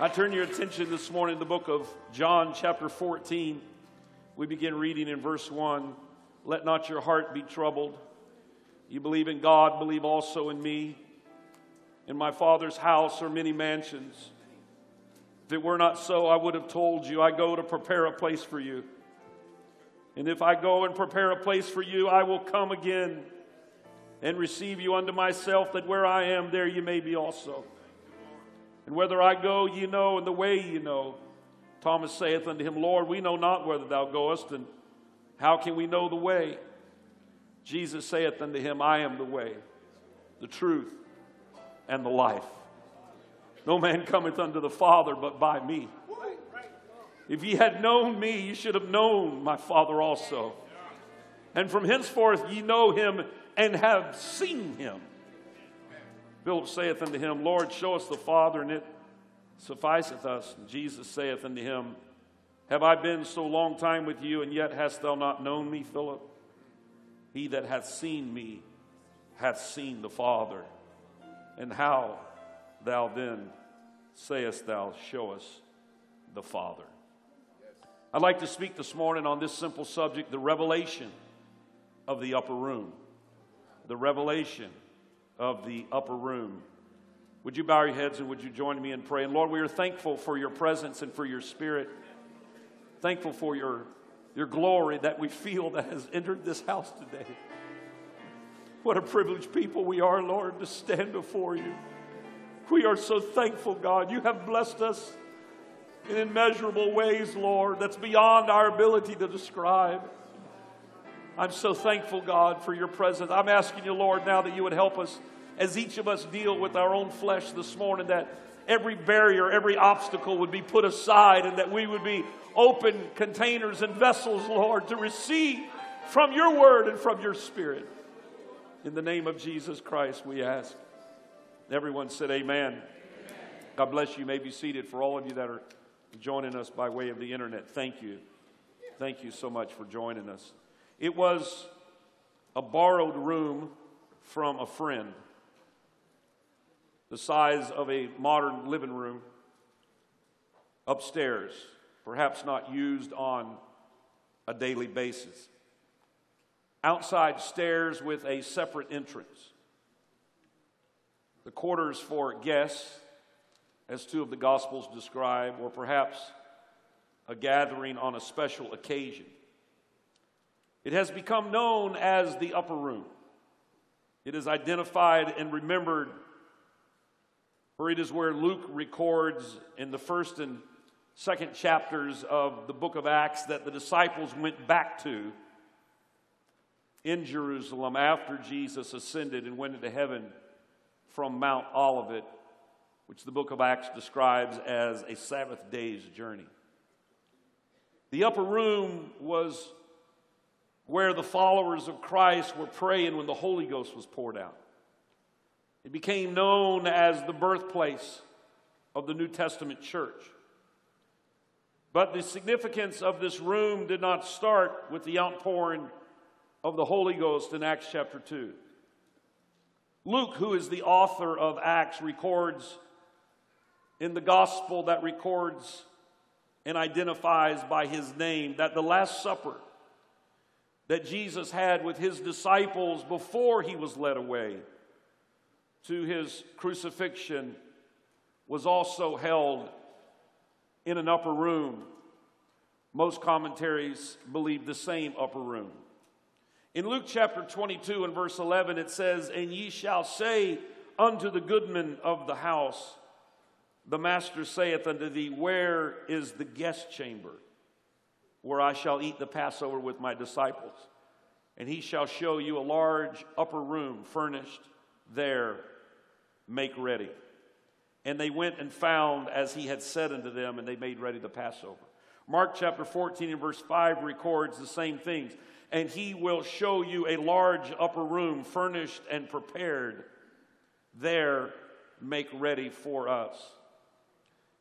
I turn your attention this morning to the book of John, chapter 14. We begin reading in verse 1. Let not your heart be troubled. You believe in God, believe also in me. In my Father's house are many mansions. If it were not so, I would have told you, I go to prepare a place for you. And if I go and prepare a place for you, I will come again and receive you unto myself, that where I am, there you may be also. And whether I go, ye know, and the way ye know. Thomas saith unto him, Lord, we know not whither thou goest, and how can we know the way? Jesus saith unto him, I am the way, the truth, and the life. No man cometh unto the Father but by me. If ye had known me, ye should have known my Father also. And from henceforth ye know him and have seen him. Philip saith unto him, Lord, show us the Father, and it sufficeth us. And Jesus saith unto him, Have I been so long time with you, and yet hast thou not known me, Philip? He that hath seen me hath seen the Father. And how thou then sayest thou, Show us the Father? I'd like to speak this morning on this simple subject the revelation of the upper room. The revelation of the upper room. Would you bow your heads and would you join me in praying? Lord, we are thankful for your presence and for your spirit. Thankful for your, your glory that we feel that has entered this house today. What a privileged people we are, Lord, to stand before you. We are so thankful, God. You have blessed us in immeasurable ways, Lord, that's beyond our ability to describe. I'm so thankful, God, for your presence. I'm asking you, Lord, now that you would help us as each of us deal with our own flesh this morning, that every barrier, every obstacle would be put aside, and that we would be open containers and vessels, Lord, to receive from your word and from your spirit. In the name of Jesus Christ, we ask. Everyone said, Amen. amen. God bless you. You may be seated for all of you that are joining us by way of the internet. Thank you. Thank you so much for joining us. It was a borrowed room from a friend, the size of a modern living room, upstairs, perhaps not used on a daily basis. Outside stairs with a separate entrance. The quarters for guests, as two of the Gospels describe, or perhaps a gathering on a special occasion. It has become known as the upper room. It is identified and remembered, for it is where Luke records in the first and second chapters of the book of Acts that the disciples went back to in Jerusalem after Jesus ascended and went into heaven from Mount Olivet, which the book of Acts describes as a Sabbath day's journey. The upper room was where the followers of Christ were praying when the Holy Ghost was poured out. It became known as the birthplace of the New Testament church. But the significance of this room did not start with the outpouring of the Holy Ghost in Acts chapter 2. Luke, who is the author of Acts, records in the gospel that records and identifies by his name that the Last Supper that Jesus had with his disciples before he was led away to his crucifixion was also held in an upper room. Most commentaries believe the same upper room. In Luke chapter 22 and verse 11, it says, And ye shall say unto the goodman of the house, The master saith unto thee, Where is the guest chamber? Where I shall eat the Passover with my disciples. And he shall show you a large upper room furnished there. Make ready. And they went and found as he had said unto them, and they made ready the Passover. Mark chapter 14 and verse 5 records the same things. And he will show you a large upper room furnished and prepared. There, make ready for us.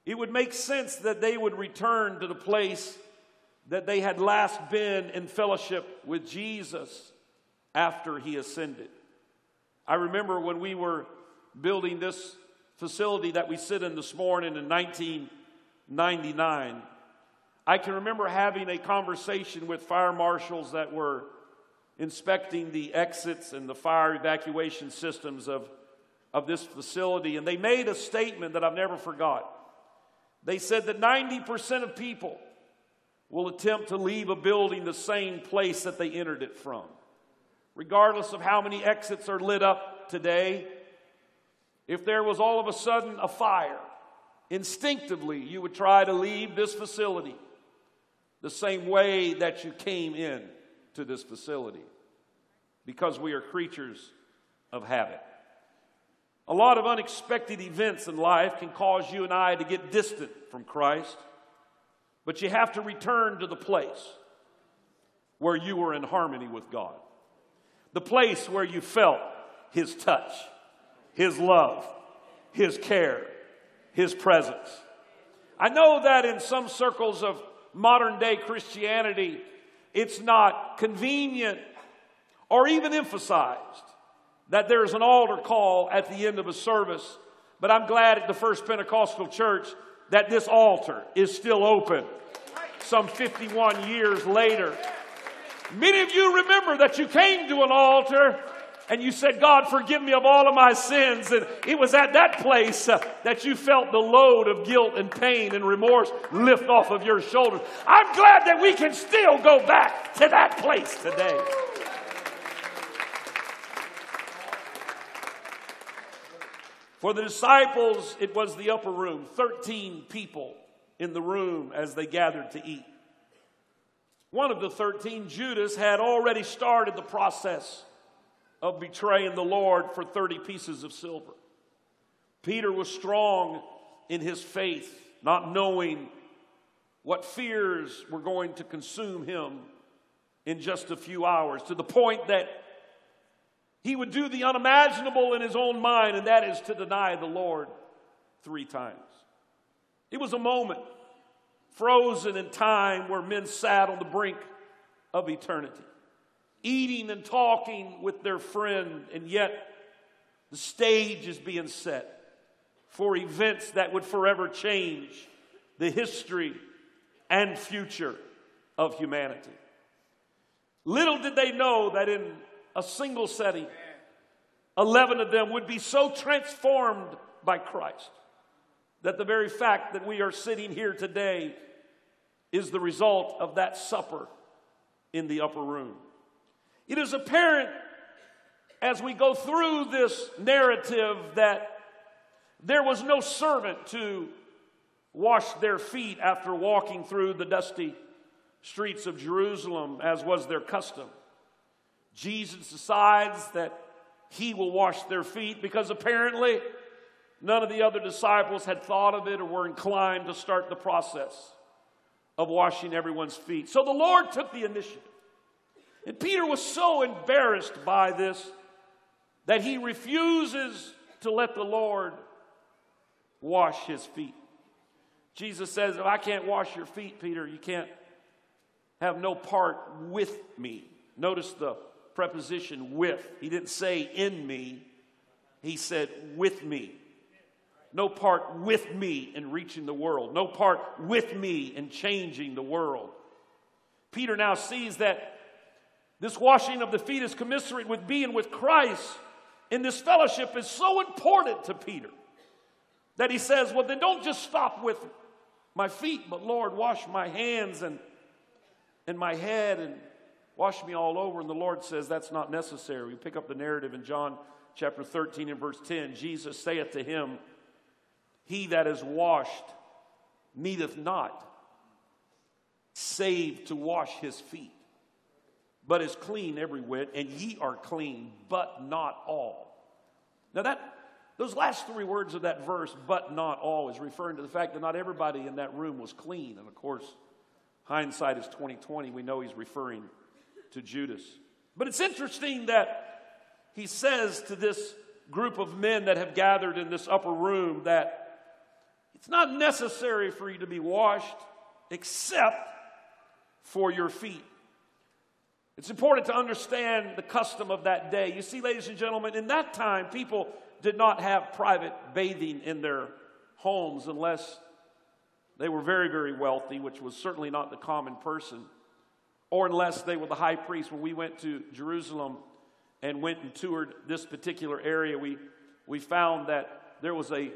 It would make sense that they would return to the place that they had last been in fellowship with Jesus after he ascended. I remember when we were building this facility that we sit in this morning in 1999, I can remember having a conversation with fire marshals that were inspecting the exits and the fire evacuation systems of, of this facility, and they made a statement that I've never forgot. They said that 90% of people will attempt to leave a building the same place that they entered it from. Regardless of how many exits are lit up today, if there was all of a sudden a fire, instinctively you would try to leave this facility the same way that you came in to this facility because we are creatures of habit. A lot of unexpected events in life can cause you and I to get distant from Christ, but you have to return to the place where you were in harmony with God, the place where you felt His touch, His love, His care, His presence. I know that in some circles of modern day Christianity, it's not convenient or even emphasized that there's an altar call at the end of a service. But I'm glad at the First Pentecostal Church that this altar is still open some 51 years later. Many of you remember that you came to an altar and you said, God, forgive me of all of my sins. And it was at that place uh, that you felt the load of guilt and pain and remorse lift off of your shoulders. I'm glad that we can still go back to that place today. For the disciples, it was the upper room, 13 people in the room as they gathered to eat. One of the 13, Judas, had already started the process of betraying the Lord for 30 pieces of silver. Peter was strong in his faith, not knowing what fears were going to consume him in just a few hours, to the point that he would do the unimaginable in his own mind, and that is to deny the Lord three times. It was a moment frozen in time where men sat on the brink of eternity eating and talking with their friend, and yet the stage is being set for events that would forever change the history and future of humanity. Little did they know that in a single setting, 11 of them would be so transformed by Christ that the very fact that we are sitting here today is the result of that supper in the upper room. It is apparent as we go through this narrative that there was no servant to wash their feet after walking through the dusty streets of Jerusalem, as was their custom. Jesus decides that he will wash their feet because apparently none of the other disciples had thought of it or were inclined to start the process of washing everyone's feet. So the Lord took the initiative. And Peter was so embarrassed by this that he refuses to let the Lord wash his feet. Jesus says, If I can't wash your feet, Peter, you can't have no part with me. Notice the preposition with. He didn't say in me, he said with me. No part with me in reaching the world, no part with me in changing the world. Peter now sees that this washing of the feet is commensurate with being with Christ. And this fellowship is so important to Peter that he says, Well, then don't just stop with my feet, but Lord, wash my hands and, and my head and wash me all over. And the Lord says, That's not necessary. We pick up the narrative in John chapter 13 and verse 10. Jesus saith to him, He that is washed needeth not save to wash his feet but is clean every whit, and ye are clean, but not all. Now that those last three words of that verse, but not all, is referring to the fact that not everybody in that room was clean. And of course, hindsight is 2020. We know he's referring to Judas. But it's interesting that he says to this group of men that have gathered in this upper room that it's not necessary for you to be washed except for your feet. It's important to understand the custom of that day. You see, ladies and gentlemen, in that time, people did not have private bathing in their homes unless they were very, very wealthy, which was certainly not the common person, or unless they were the high priest. When we went to Jerusalem and went and toured this particular area, we, we found that there was a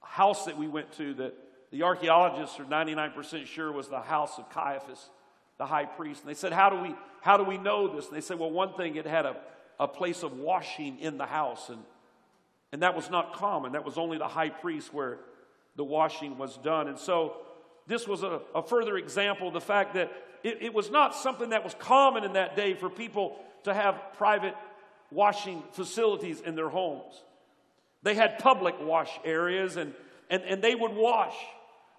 house that we went to that the archaeologists are 99% sure was the house of Caiaphas, the high priest. And they said, How do we, how do we know this? And they said, Well, one thing, it had a, a place of washing in the house. And, and that was not common. That was only the high priest where the washing was done. And so this was a, a further example of the fact that it, it was not something that was common in that day for people to have private washing facilities in their homes. They had public wash areas and, and, and they would wash.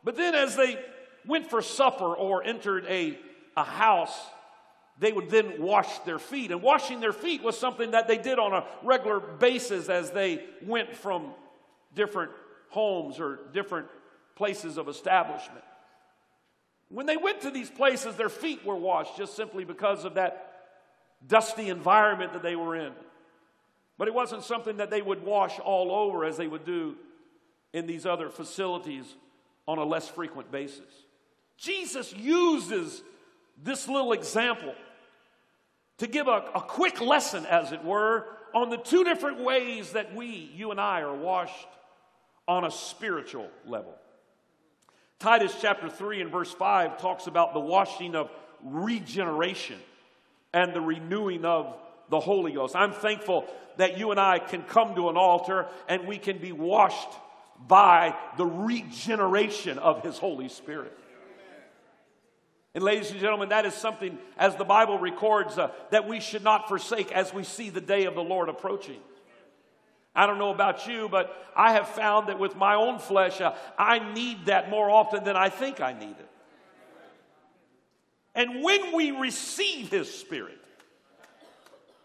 But then as they went for supper or entered a, a house, they would then wash their feet. And washing their feet was something that they did on a regular basis as they went from different homes or different places of establishment. When they went to these places, their feet were washed just simply because of that dusty environment that they were in. But it wasn't something that they would wash all over as they would do in these other facilities on a less frequent basis. Jesus uses this little example to give a, a quick lesson, as it were, on the two different ways that we, you and I, are washed on a spiritual level. Titus chapter 3 and verse 5 talks about the washing of regeneration and the renewing of the Holy Ghost. I'm thankful that you and I can come to an altar and we can be washed by the regeneration of His Holy Spirit. And, ladies and gentlemen, that is something, as the Bible records, uh, that we should not forsake as we see the day of the Lord approaching. I don't know about you, but I have found that with my own flesh, uh, I need that more often than I think I need it. And when we receive His Spirit,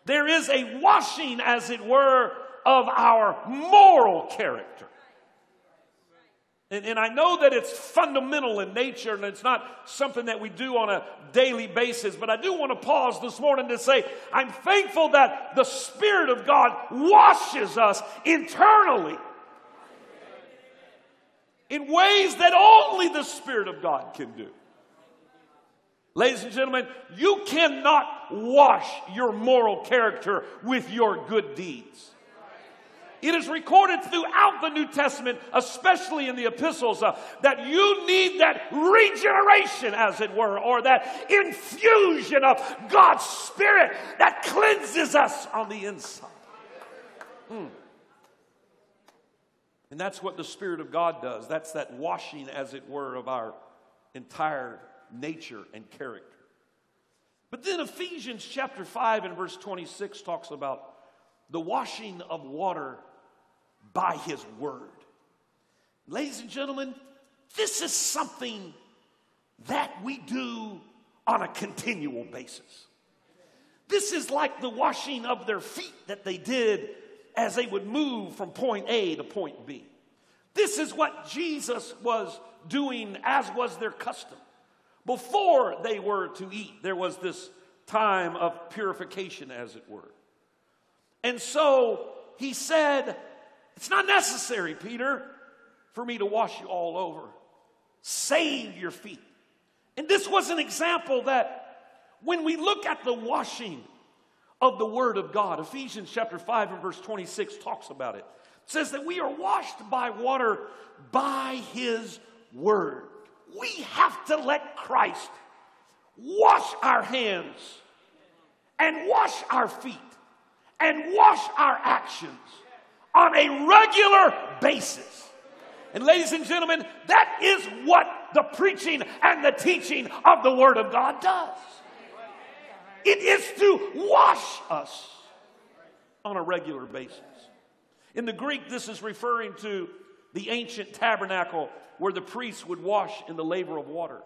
there is a washing, as it were, of our moral character. And, and, I know that it's fundamental in nature and it's not something that we do on a daily basis, but I do want to pause this morning to say I'm thankful that the Spirit of God washes us internally in ways that only the Spirit of God can do. Ladies and gentlemen, you cannot wash your moral character with your good deeds. It is recorded throughout the New Testament, especially in the epistles, uh, that you need that regeneration, as it were, or that infusion of God's Spirit that cleanses us on the inside. Hmm. And that's what the Spirit of God does. That's that washing, as it were, of our entire nature and character. But then Ephesians chapter 5 and verse 26 talks about the washing of water by his word. Ladies and gentlemen, this is something that we do on a continual basis. This is like the washing of their feet that they did as they would move from point A to point B. This is what Jesus was doing, as was their custom. Before they were to eat, there was this time of purification, as it were. And so he said, It's not necessary, Peter, for me to wash you all over. Save your feet. And this was an example that when we look at the washing of the Word of God, Ephesians chapter 5 and verse 26 talks about it. It says that we are washed by water by His Word. We have to let Christ wash our hands and wash our feet and wash our actions on a regular basis. And, ladies and gentlemen, that is what the preaching and the teaching of the Word of God does. It is to wash us on a regular basis. In the Greek, this is referring to the ancient tabernacle where the priests would wash in the laver of water.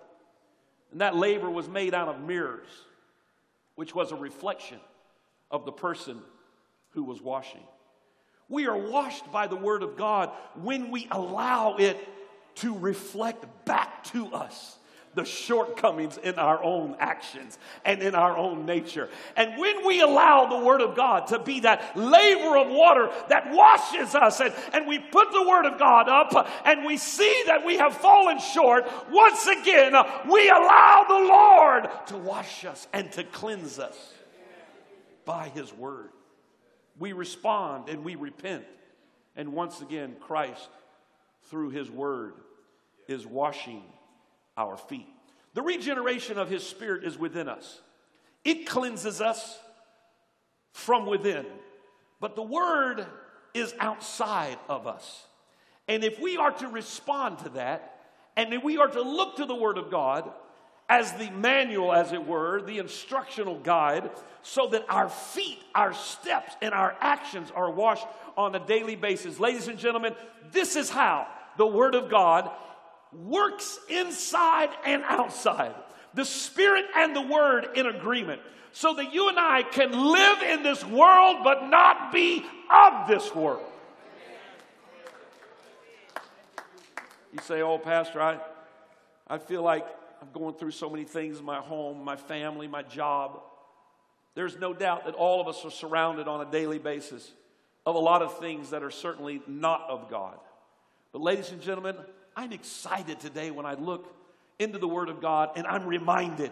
And that laver was made out of mirrors, which was a reflection of the person who was washing. We are washed by the Word of God when we allow it to reflect back to us the shortcomings in our own actions and in our own nature. And when we allow the Word of God to be that laver of water that washes us, and, and we put the Word of God up and we see that we have fallen short, once again, we allow the Lord to wash us and to cleanse us by His Word. We respond and we repent. And once again, Christ, through His Word, is washing our feet. The regeneration of His Spirit is within us, it cleanses us from within. But the Word is outside of us. And if we are to respond to that, and if we are to look to the Word of God as the manual, as it were, the instructional guide, so that our feet, our steps, and our actions are washed on a daily basis. Ladies and gentlemen, this is how the Word of God works inside and outside. The Spirit and the Word in agreement. So that you and I can live in this world but not be of this world. You say, Oh, Pastor, I, I feel like I'm going through so many things in my home, my family, my job. There's no doubt that all of us are surrounded on a daily basis of a lot of things that are certainly not of God. But, ladies and gentlemen, I'm excited today when I look into the Word of God and I'm reminded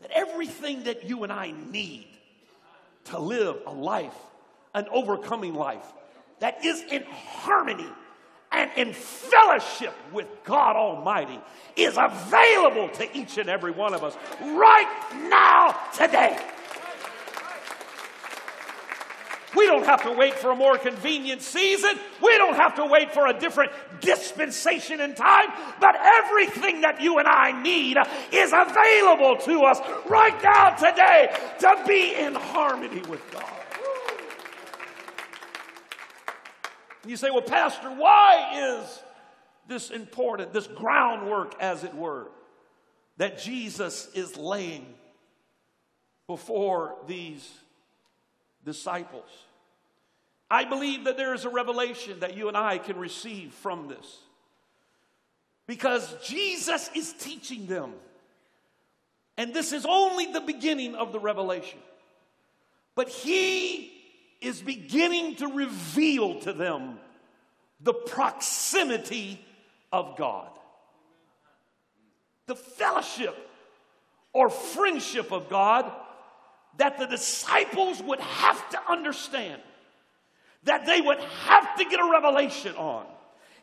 that everything that you and I need to live a life, an overcoming life, that is in harmony and in fellowship with God Almighty is available to each and every one of us right now, today. We don't have to wait for a more convenient season. We don't have to wait for a different dispensation in time. But everything that you and I need is available to us right now today to be in harmony with God. You say, well, Pastor, why is this important, this groundwork, as it were, that Jesus is laying before these disciples. I believe that there is a revelation that you and I can receive from this. Because Jesus is teaching them. And this is only the beginning of the revelation. But he is beginning to reveal to them the proximity of God, the fellowship or friendship of God that the disciples would have to understand, that they would have to get a revelation on.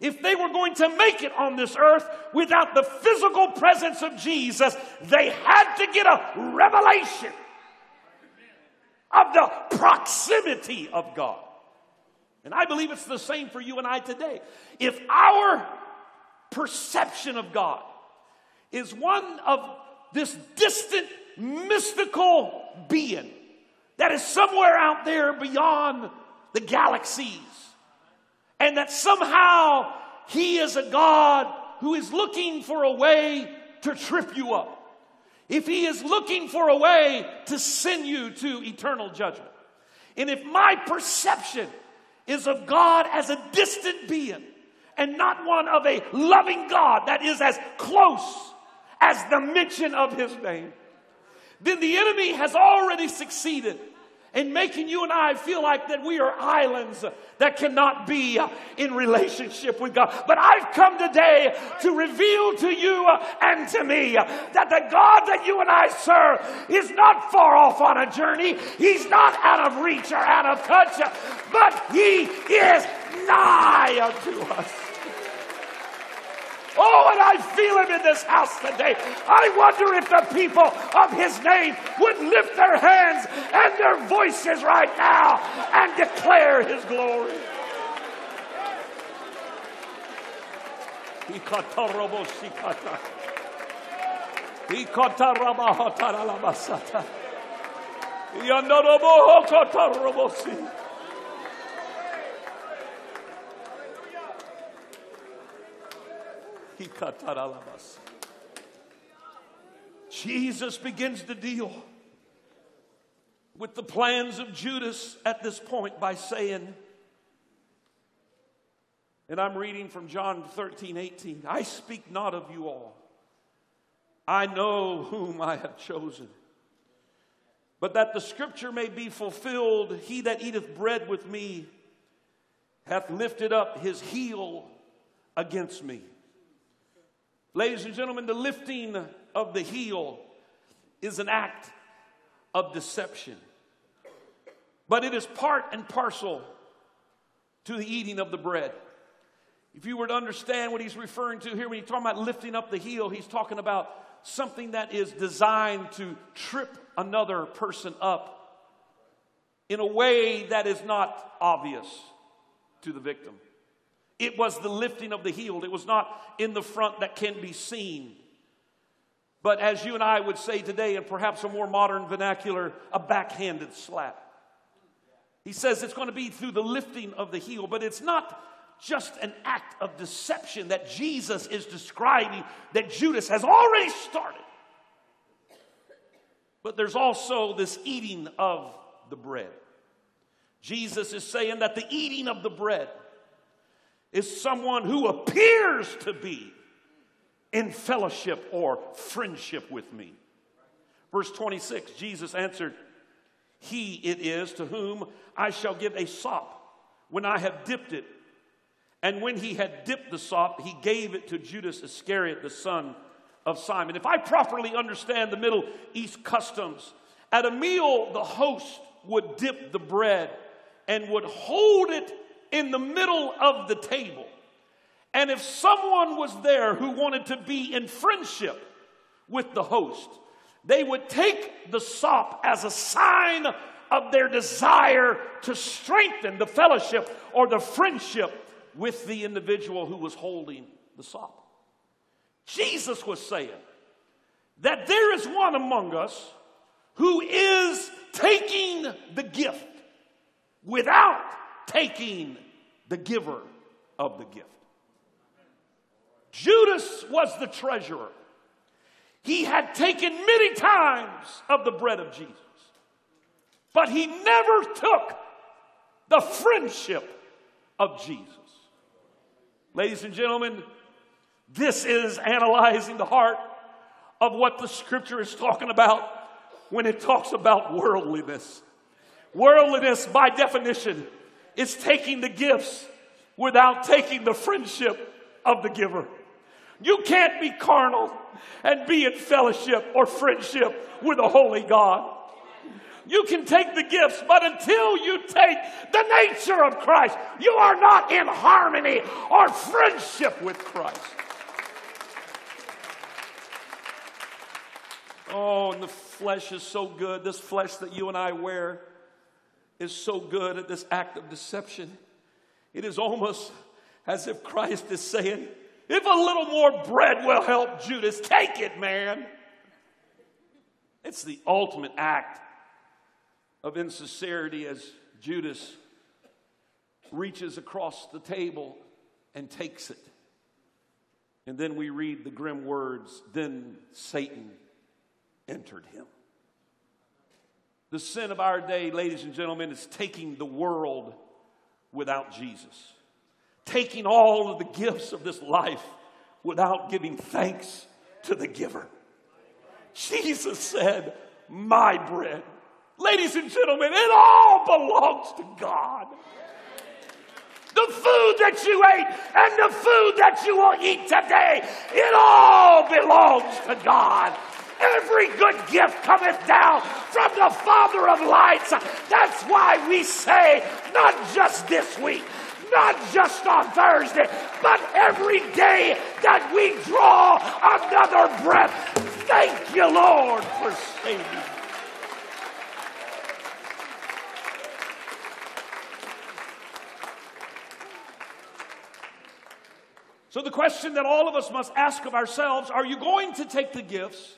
If they were going to make it on this earth without the physical presence of Jesus, they had to get a revelation of the proximity of God. And I believe it's the same for you and I today. If our perception of God is one of this distant mystical being that is somewhere out there beyond the galaxies. And that somehow he is a God who is looking for a way to trip you up. If he is looking for a way to send you to eternal judgment. And if my perception is of God as a distant being and not one of a loving God that is as close as the mention of his name, then the enemy has already succeeded in making you and I feel like that we are islands that cannot be uh, in relationship with God. But I've come today to reveal to you uh, and to me uh, that the God that you and I serve is not far off on a journey. He's not out of reach or out of touch, but He is nigh unto us. Oh, and I feel him in this house today. I wonder if the people of his name would lift their hands and their voices right now and declare his glory. Jesus begins to deal with the plans of Judas at this point by saying, and I'm reading from John 13, 18, I speak not of you all, I know whom I have chosen. But that the scripture may be fulfilled, he that eateth bread with me hath lifted up his heel against me. Ladies and gentlemen, the lifting of the heel is an act of deception, but it is part and parcel to the eating of the bread. If you were to understand what he's referring to here when he's talking about lifting up the heel, he's talking about something that is designed to trip another person up in a way that is not obvious to the victim. It was the lifting of the heel, it was not in the front that can be seen. But as you and I would say today, in perhaps a more modern vernacular, a backhanded slap. He says it's going to be through the lifting of the heel, but it's not just an act of deception that Jesus is describing that Judas has already started. But there's also this eating of the bread. Jesus is saying that the eating of the bread is someone who appears to be in fellowship or friendship with me. Verse 26 Jesus answered, He it is to whom I shall give a sop when I have dipped it. And when he had dipped the sop, he gave it to Judas Iscariot, the son of Simon. If I properly understand the Middle East customs, at a meal, the host would dip the bread and would hold it in the middle of the table. And if someone was there who wanted to be in friendship with the host, they would take the sop as a sign of their desire to strengthen the fellowship or the friendship with the individual who was holding the sop. Jesus was saying that there is one among us who is taking the gift without taking the giver of the gift. Judas was the treasurer. He had taken many times of the bread of Jesus, but he never took the friendship of Jesus. Ladies and gentlemen, this is analyzing the heart of what the scripture is talking about when it talks about worldliness. Worldliness, by definition, is taking the gifts without taking the friendship of the giver. You can't be carnal and be in fellowship or friendship with a holy God. You can take the gifts, but until you take the nature of Christ, you are not in harmony or friendship with Christ. Oh, and the flesh is so good. This flesh that you and I wear is so good at this act of deception. It is almost as if Christ is saying, if a little more bread will help Judas, take it, man. It's the ultimate act of insincerity as Judas reaches across the table and takes it. And then we read the grim words, then Satan entered him. The sin of our day, ladies and gentlemen, is taking the world without Jesus, taking all of the gifts of this life without giving thanks to the giver. Jesus said, My bread. Ladies and gentlemen, it all belongs to God. The food that you ate and the food that you will eat today, it all belongs to God. Every good gift cometh down from the Father of lights. That's why we say, not just this week, not just on Thursday, but every day that we draw another breath. Thank you, Lord, for saving. So, the question that all of us must ask of ourselves are you going to take the gifts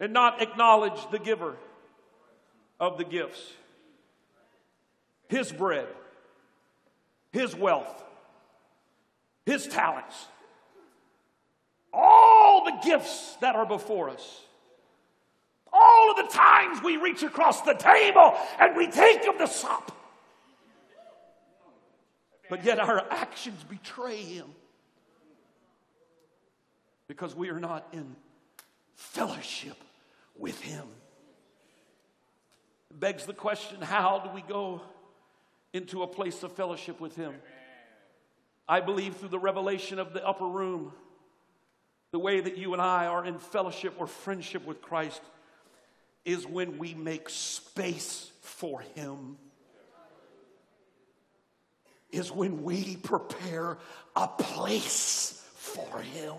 and not acknowledge the giver of the gifts, his bread, his wealth, his talents, all the gifts that are before us. All of the times we reach across the table and we take of the sop. But yet our actions betray him because we are not in fellowship with Him. It begs the question how do we go into a place of fellowship with Him? I believe through the revelation of the upper room, the way that you and I are in fellowship or friendship with Christ is when we make space for Him is when we prepare a place for Him.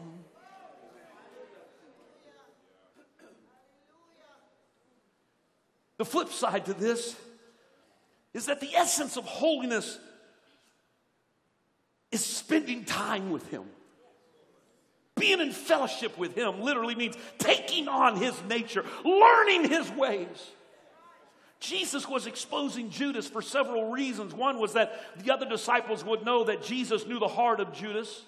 The flip side to this is that the essence of holiness is spending time with Him. Being in fellowship with Him literally means taking on His nature, learning His ways. Jesus was exposing Judas for several reasons. One was that the other disciples would know that Jesus knew the heart of Judas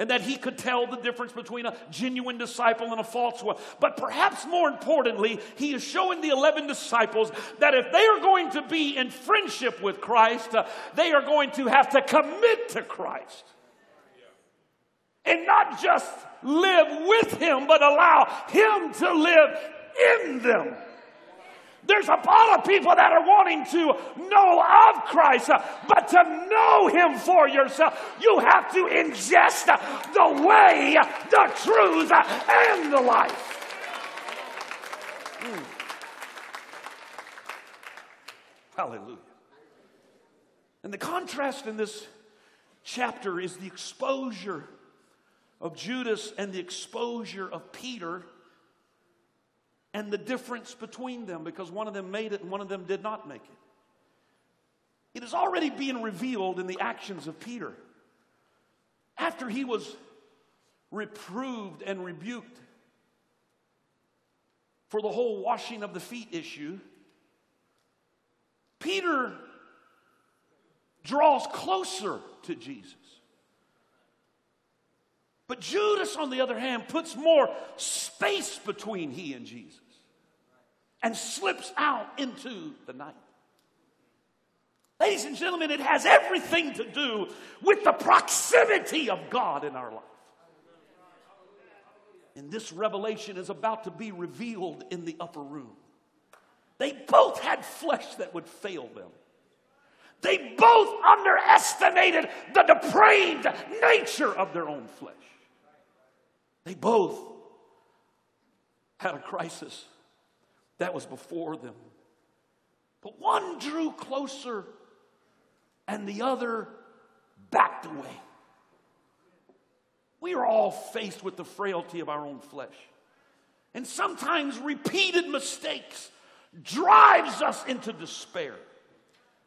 and that he could tell the difference between a genuine disciple and a false one. But perhaps more importantly, he is showing the 11 disciples that if they are going to be in friendship with Christ, uh, they are going to have to commit to Christ. And not just live with him, but allow him to live in them. There's a lot of people that are wanting to know of Christ, uh, but to know Him for yourself, you have to ingest the way, the truth, and the life. Mm. Hallelujah. And the contrast in this chapter is the exposure of Judas and the exposure of Peter and the difference between them because one of them made it and one of them did not make it. It is already being revealed in the actions of Peter. After he was reproved and rebuked for the whole washing of the feet issue, Peter draws closer to Jesus. But Judas, on the other hand, puts more space between he and Jesus and slips out into the night. Ladies and gentlemen, it has everything to do with the proximity of God in our life. And this revelation is about to be revealed in the upper room. They both had flesh that would fail them. They both underestimated the depraved nature of their own flesh. They both had a crisis that was before them. But one drew closer and the other backed away. We are all faced with the frailty of our own flesh. And sometimes repeated mistakes drives us into despair.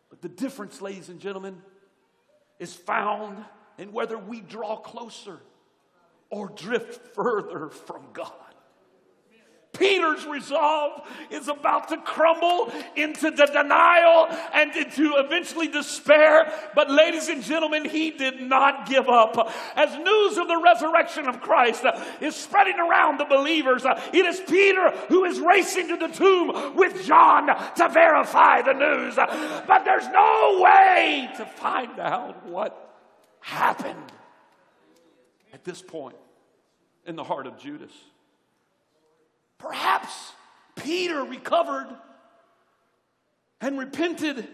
But the difference, ladies and gentlemen, is found in whether we draw closer or drift further from God. Peter's resolve is about to crumble into the denial and into eventually despair. But, ladies and gentlemen, he did not give up. As news of the resurrection of Christ uh, is spreading around the believers, uh, it is Peter who is racing to the tomb with John to verify the news. But there's no way to find out what happened at this point in the heart of Judas. Perhaps Peter recovered and repented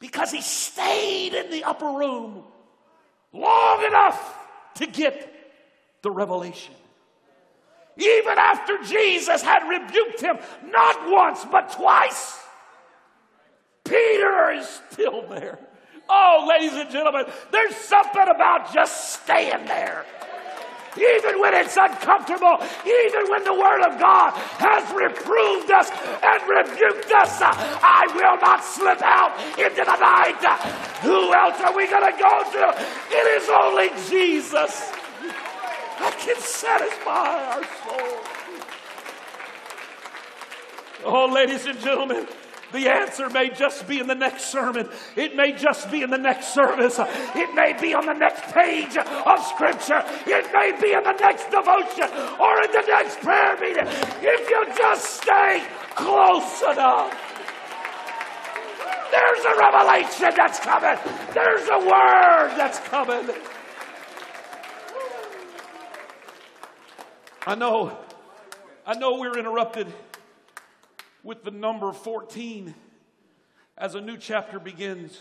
because he stayed in the upper room long enough to get the revelation. Even after Jesus had rebuked him not once but twice, Peter is still there. Oh, ladies and gentlemen, there's something about just staying there even when it's uncomfortable, even when the Word of God has reproved us and rebuked us. I will not slip out into the night. Who else are we going to go to? It is only Jesus that can satisfy our soul. Oh, ladies and gentlemen. The answer may just be in the next sermon. It may just be in the next service. It may be on the next page of Scripture. It may be in the next devotion or in the next prayer meeting. If you just stay close enough. There's a revelation that's coming. There's a word that's coming. I know I know we're interrupted with the number 14 as a new chapter begins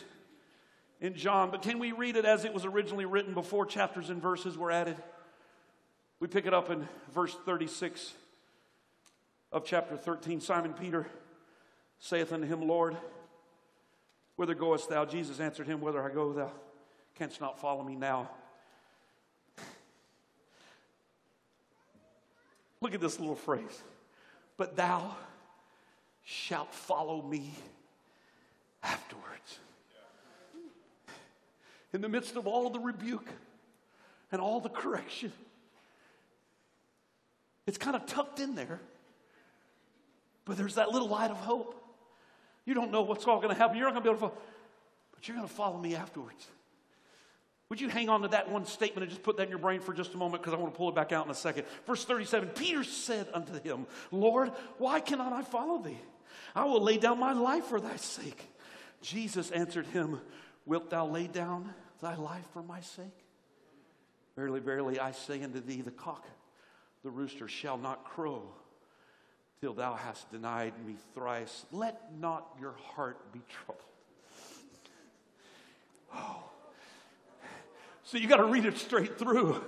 in John, but can we read it as it was originally written before chapters and verses were added? We pick it up in verse 36 of chapter 13. Simon Peter saith unto him, Lord, whither goest thou? Jesus answered him, Whither I go, thou canst not follow me now. Look at this little phrase. But thou shalt follow me afterwards. In the midst of all the rebuke and all the correction, it's kind of tucked in there, but there's that little light of hope. You don't know what's all going to happen. You're not going to be able to follow, but you're going to follow me afterwards. Would you hang on to that one statement and just put that in your brain for just a moment because I want to pull it back out in a second. Verse 37 Peter said unto him, Lord, why cannot I follow thee? I will lay down my life for thy sake. Jesus answered him, Wilt thou lay down thy life for my sake? Verily, verily, I say unto thee, the cock, the rooster shall not crow till thou hast denied me thrice. Let not your heart be troubled. Oh. So you got to read it straight through.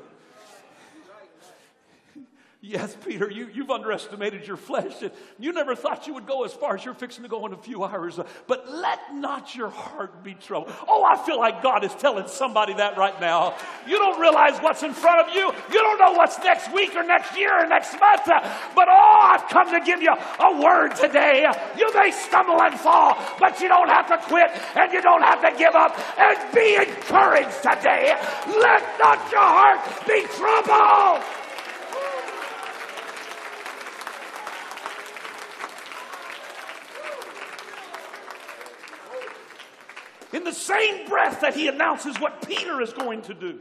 Yes, Peter, you, you've underestimated your flesh. You never thought you would go as far as you're fixing to go in a few hours. But let not your heart be troubled. Oh, I feel like God is telling somebody that right now. You don't realize what's in front of you. You don't know what's next week or next year or next month. But oh, I've come to give you a word today. You may stumble and fall, but you don't have to quit and you don't have to give up. And be encouraged today. Let not your heart be troubled. In the same breath that he announces what Peter is going to do,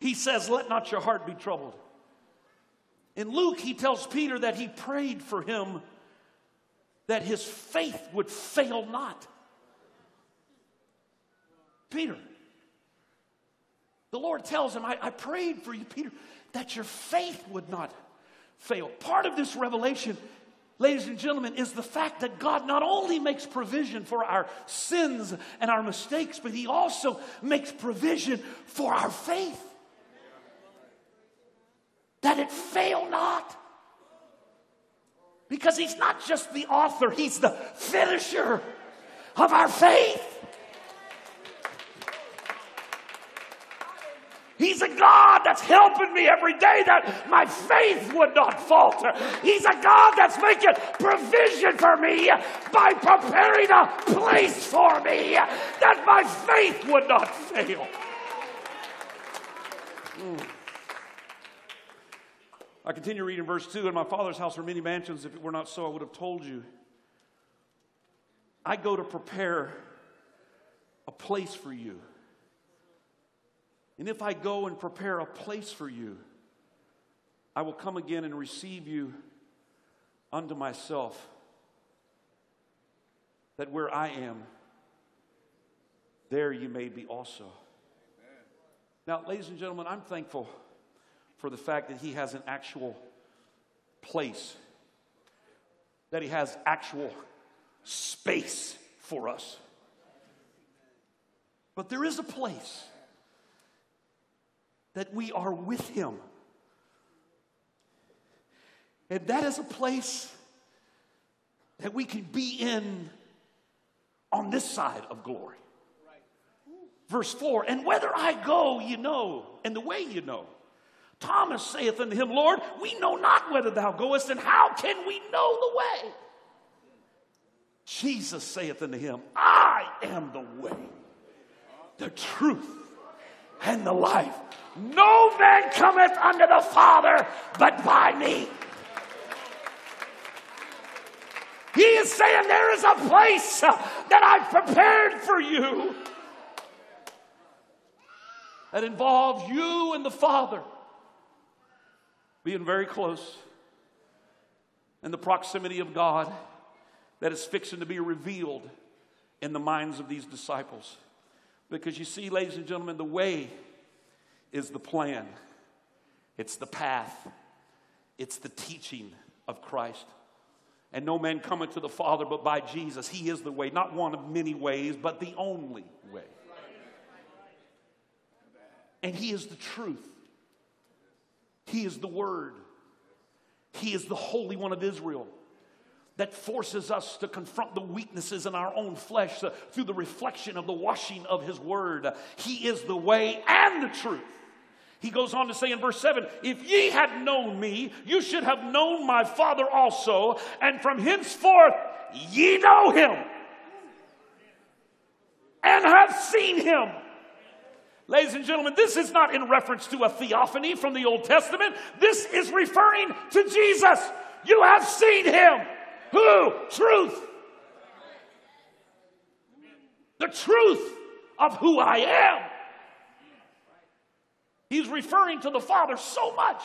he says, Let not your heart be troubled. In Luke, he tells Peter that he prayed for him that his faith would fail not. Peter, the Lord tells him, I, I prayed for you, Peter, that your faith would not fail. Part of this revelation ladies and gentlemen, is the fact that God not only makes provision for our sins and our mistakes, but He also makes provision for our faith. That it fail not. Because He's not just the author, He's the finisher of our faith. He's a God that's helping me every day that my faith would not falter. He's a God that's making provision for me by preparing a place for me that my faith would not fail. Mm. I continue reading verse 2 In my father's house are many mansions. If it were not so, I would have told you. I go to prepare a place for you. And if I go and prepare a place for you, I will come again and receive you unto myself, that where I am, there you may be also. Amen. Now, ladies and gentlemen, I'm thankful for the fact that He has an actual place, that He has actual space for us. But there is a place that we are with Him. And that is a place that we can be in on this side of glory. Verse 4 And whether I go, you know, and the way you know. Thomas saith unto him, Lord, we know not whither thou goest, and how can we know the way? Jesus saith unto him, I am the way, the truth, and the life. No man cometh unto the Father but by me. He is saying there is a place that I've prepared for you that involves you and the Father being very close and the proximity of God that is fixing to be revealed in the minds of these disciples. Because you see, ladies and gentlemen, the way is the plan, it's the path, it's the teaching of Christ. And no man cometh to the Father but by Jesus. He is the way, not one of many ways, but the only way. And He is the truth. He is the Word. He is the Holy One of Israel that forces us to confront the weaknesses in our own flesh uh, through the reflection of the washing of His Word. He is the way and the truth. He goes on to say in verse 7 If ye had known me, you should have known my Father also, and from henceforth ye know him and have seen him. Ladies and gentlemen, this is not in reference to a theophany from the Old Testament. This is referring to Jesus. You have seen him. Who? Truth. The truth of who I am. He's referring to the Father so much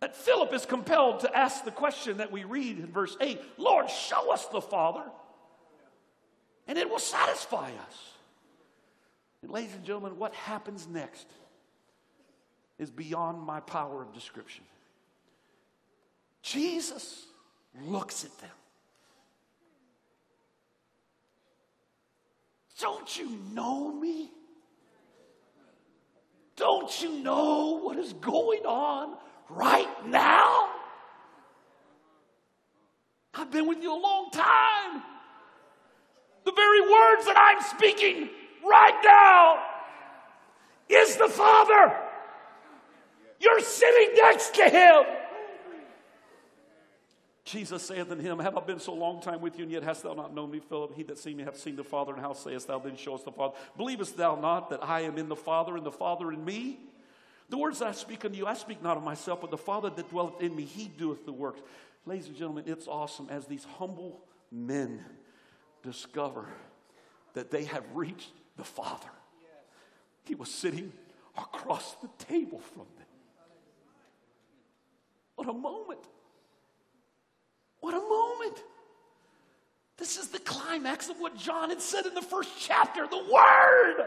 that Philip is compelled to ask the question that we read in verse 8 Lord, show us the Father, and it will satisfy us. And, ladies and gentlemen, what happens next is beyond my power of description. Jesus looks at them. Don't you know me? Don't you know what is going on right now? I've been with you a long time. The very words that I'm speaking right now is the Father. You're sitting next to Him. Jesus saith unto him, Have I been so long time with you, and yet hast thou not known me, Philip? He that seen me hath seen the Father, and how sayest thou then, Show us the Father? Believest thou not that I am in the Father, and the Father in me? The words that I speak unto you, I speak not of myself, but the Father that dwelleth in me, he doeth the works. Ladies and gentlemen, it's awesome as these humble men discover that they have reached the Father. He was sitting across the table from them. What a moment! What a moment! This is the climax of what John had said in the first chapter. The Word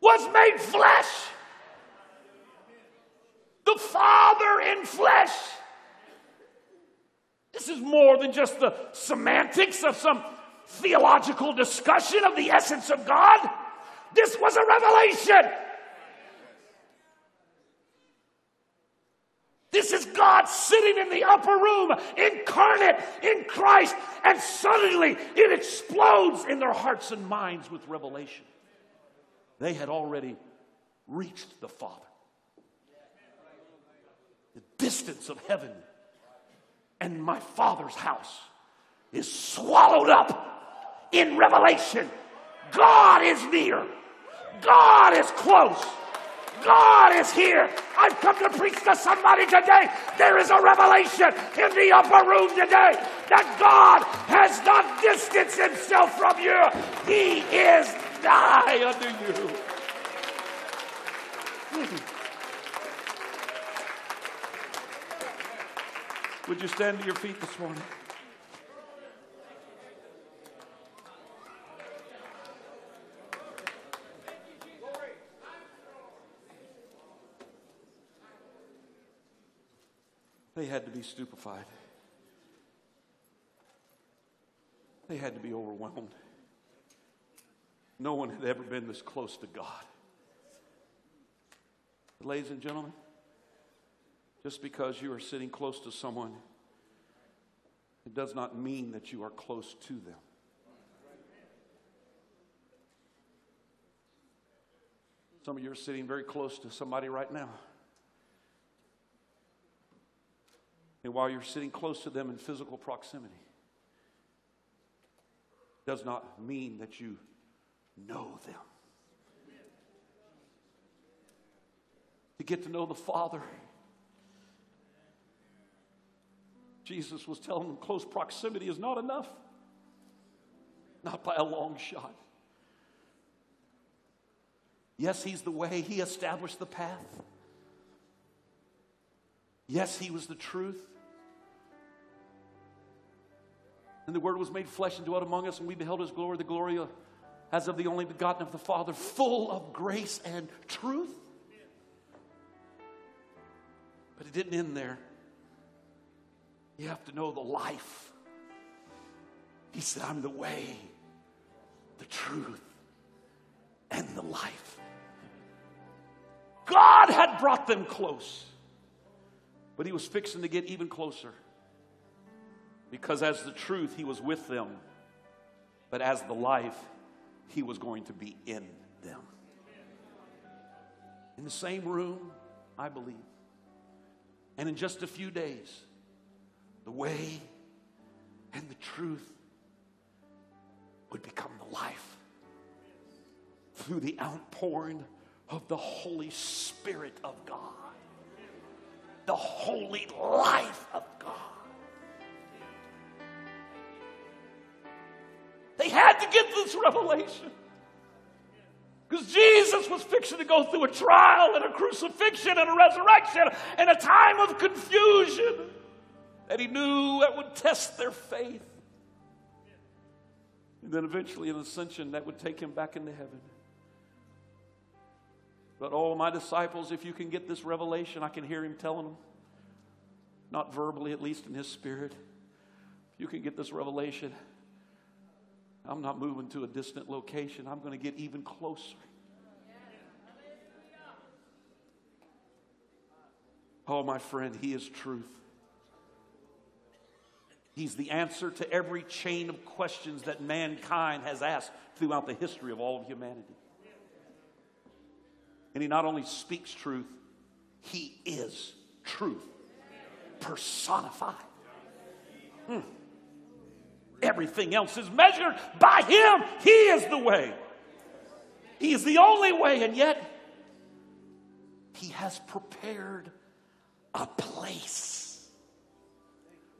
was made flesh. The Father in flesh. This is more than just the semantics of some theological discussion of the essence of God. This was a revelation. This is God sitting in the upper room, incarnate in Christ, and suddenly it explodes in their hearts and minds with revelation. They had already reached the Father. The distance of heaven and my Father's house is swallowed up in revelation. God is near, God is close. God is here. I've come to preach to somebody today. There is a revelation in the upper room today that God has not distanced himself from you. He is nigh unto you. Would you stand to your feet this morning? They had to be stupefied. They had to be overwhelmed. No one had ever been this close to God. But ladies and gentlemen, just because you are sitting close to someone, it does not mean that you are close to them. Some of you are sitting very close to somebody right now. And while you're sitting close to them in physical proximity, does not mean that you know them. To get to know the Father, Jesus was telling them close proximity is not enough, not by a long shot. Yes, He's the way, He established the path. Yes, He was the truth. And the Word was made flesh and dwelt among us, and we beheld His glory, the glory of, as of the only begotten of the Father, full of grace and truth. But it didn't end there. You have to know the life. He said, I'm the way, the truth, and the life. God had brought them close, but He was fixing to get even closer. Because as the truth, He was with them, but as the life, He was going to be in them. In the same room, I believe. And in just a few days, the way and the truth would become the life through the outpouring of the Holy Spirit of God, the holy life of God. They had to get this revelation. Because Jesus was fixing to go through a trial and a crucifixion and a resurrection and a time of confusion that he knew that would test their faith. And then eventually an ascension that would take him back into heaven. But oh, my disciples, if you can get this revelation, I can hear him telling them, not verbally, at least in his spirit. If you can get this revelation, I'm not moving to a distant location. I'm going to get even closer. Oh, my friend, He is truth. He's the answer to every chain of questions that mankind has asked throughout the history of all of humanity. And He not only speaks truth, He is truth personified. Hmm. Everything else is measured by Him. He is the way. He is the only way, and yet He has prepared a place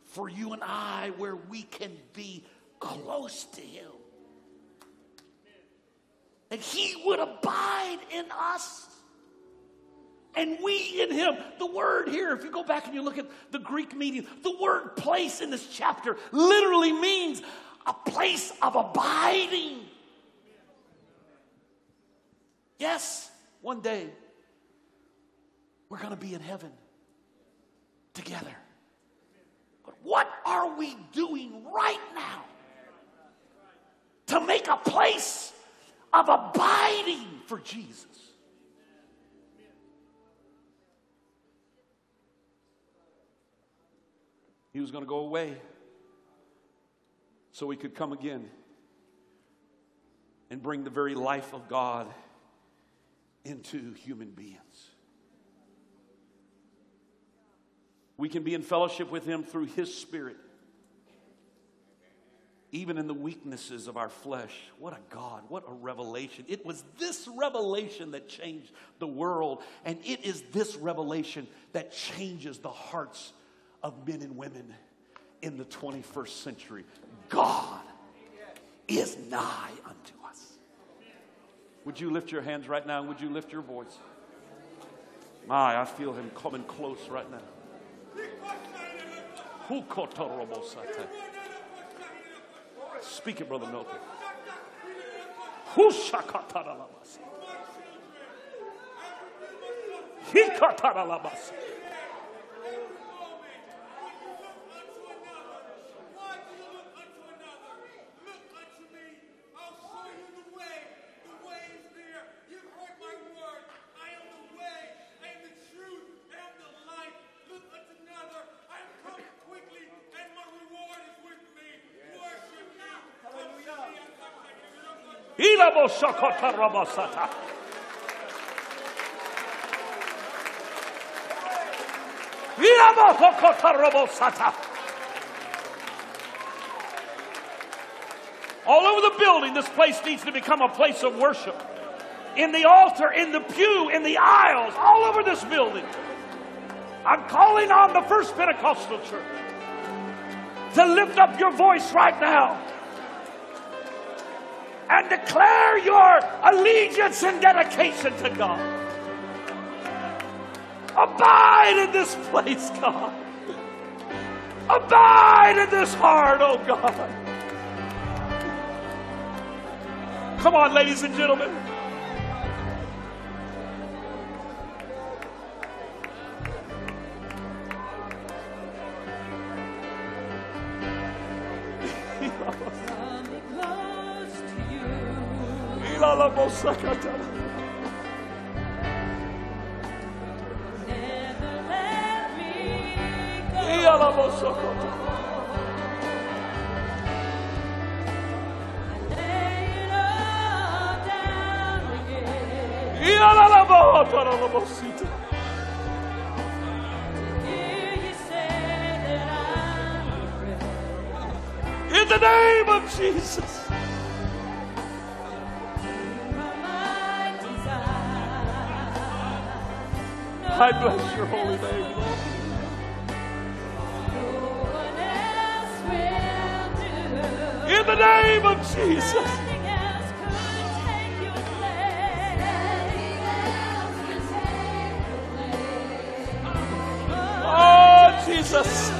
for you and I where we can be close to Him. And He would abide in us. And we in him. The word here, if you go back and you look at the Greek meaning, the word place in this chapter literally means a place of abiding. Yes, one day we're going to be in heaven together. But what are we doing right now to make a place of abiding for Jesus? He was going to go away so he could come again and bring the very life of God into human beings. We can be in fellowship with him through his spirit. Even in the weaknesses of our flesh. What a God, what a revelation. It was this revelation that changed the world, and it is this revelation that changes the hearts of men and women in the 21st century. God is nigh unto us. Would you lift your hands right now and would you lift your voice? My, I feel him coming close right now. Speak it, Brother Milton. All over the building, this place needs to become a place of worship. In the altar, in the pew, in the aisles, all over this building. I'm calling on the First Pentecostal Church to lift up your voice right now and declare your allegiance and dedication to God. Abide in this place, God. Abide in this heart, oh God. Come on, ladies and gentlemen. Jesus.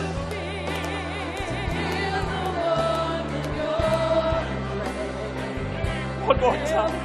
One more time.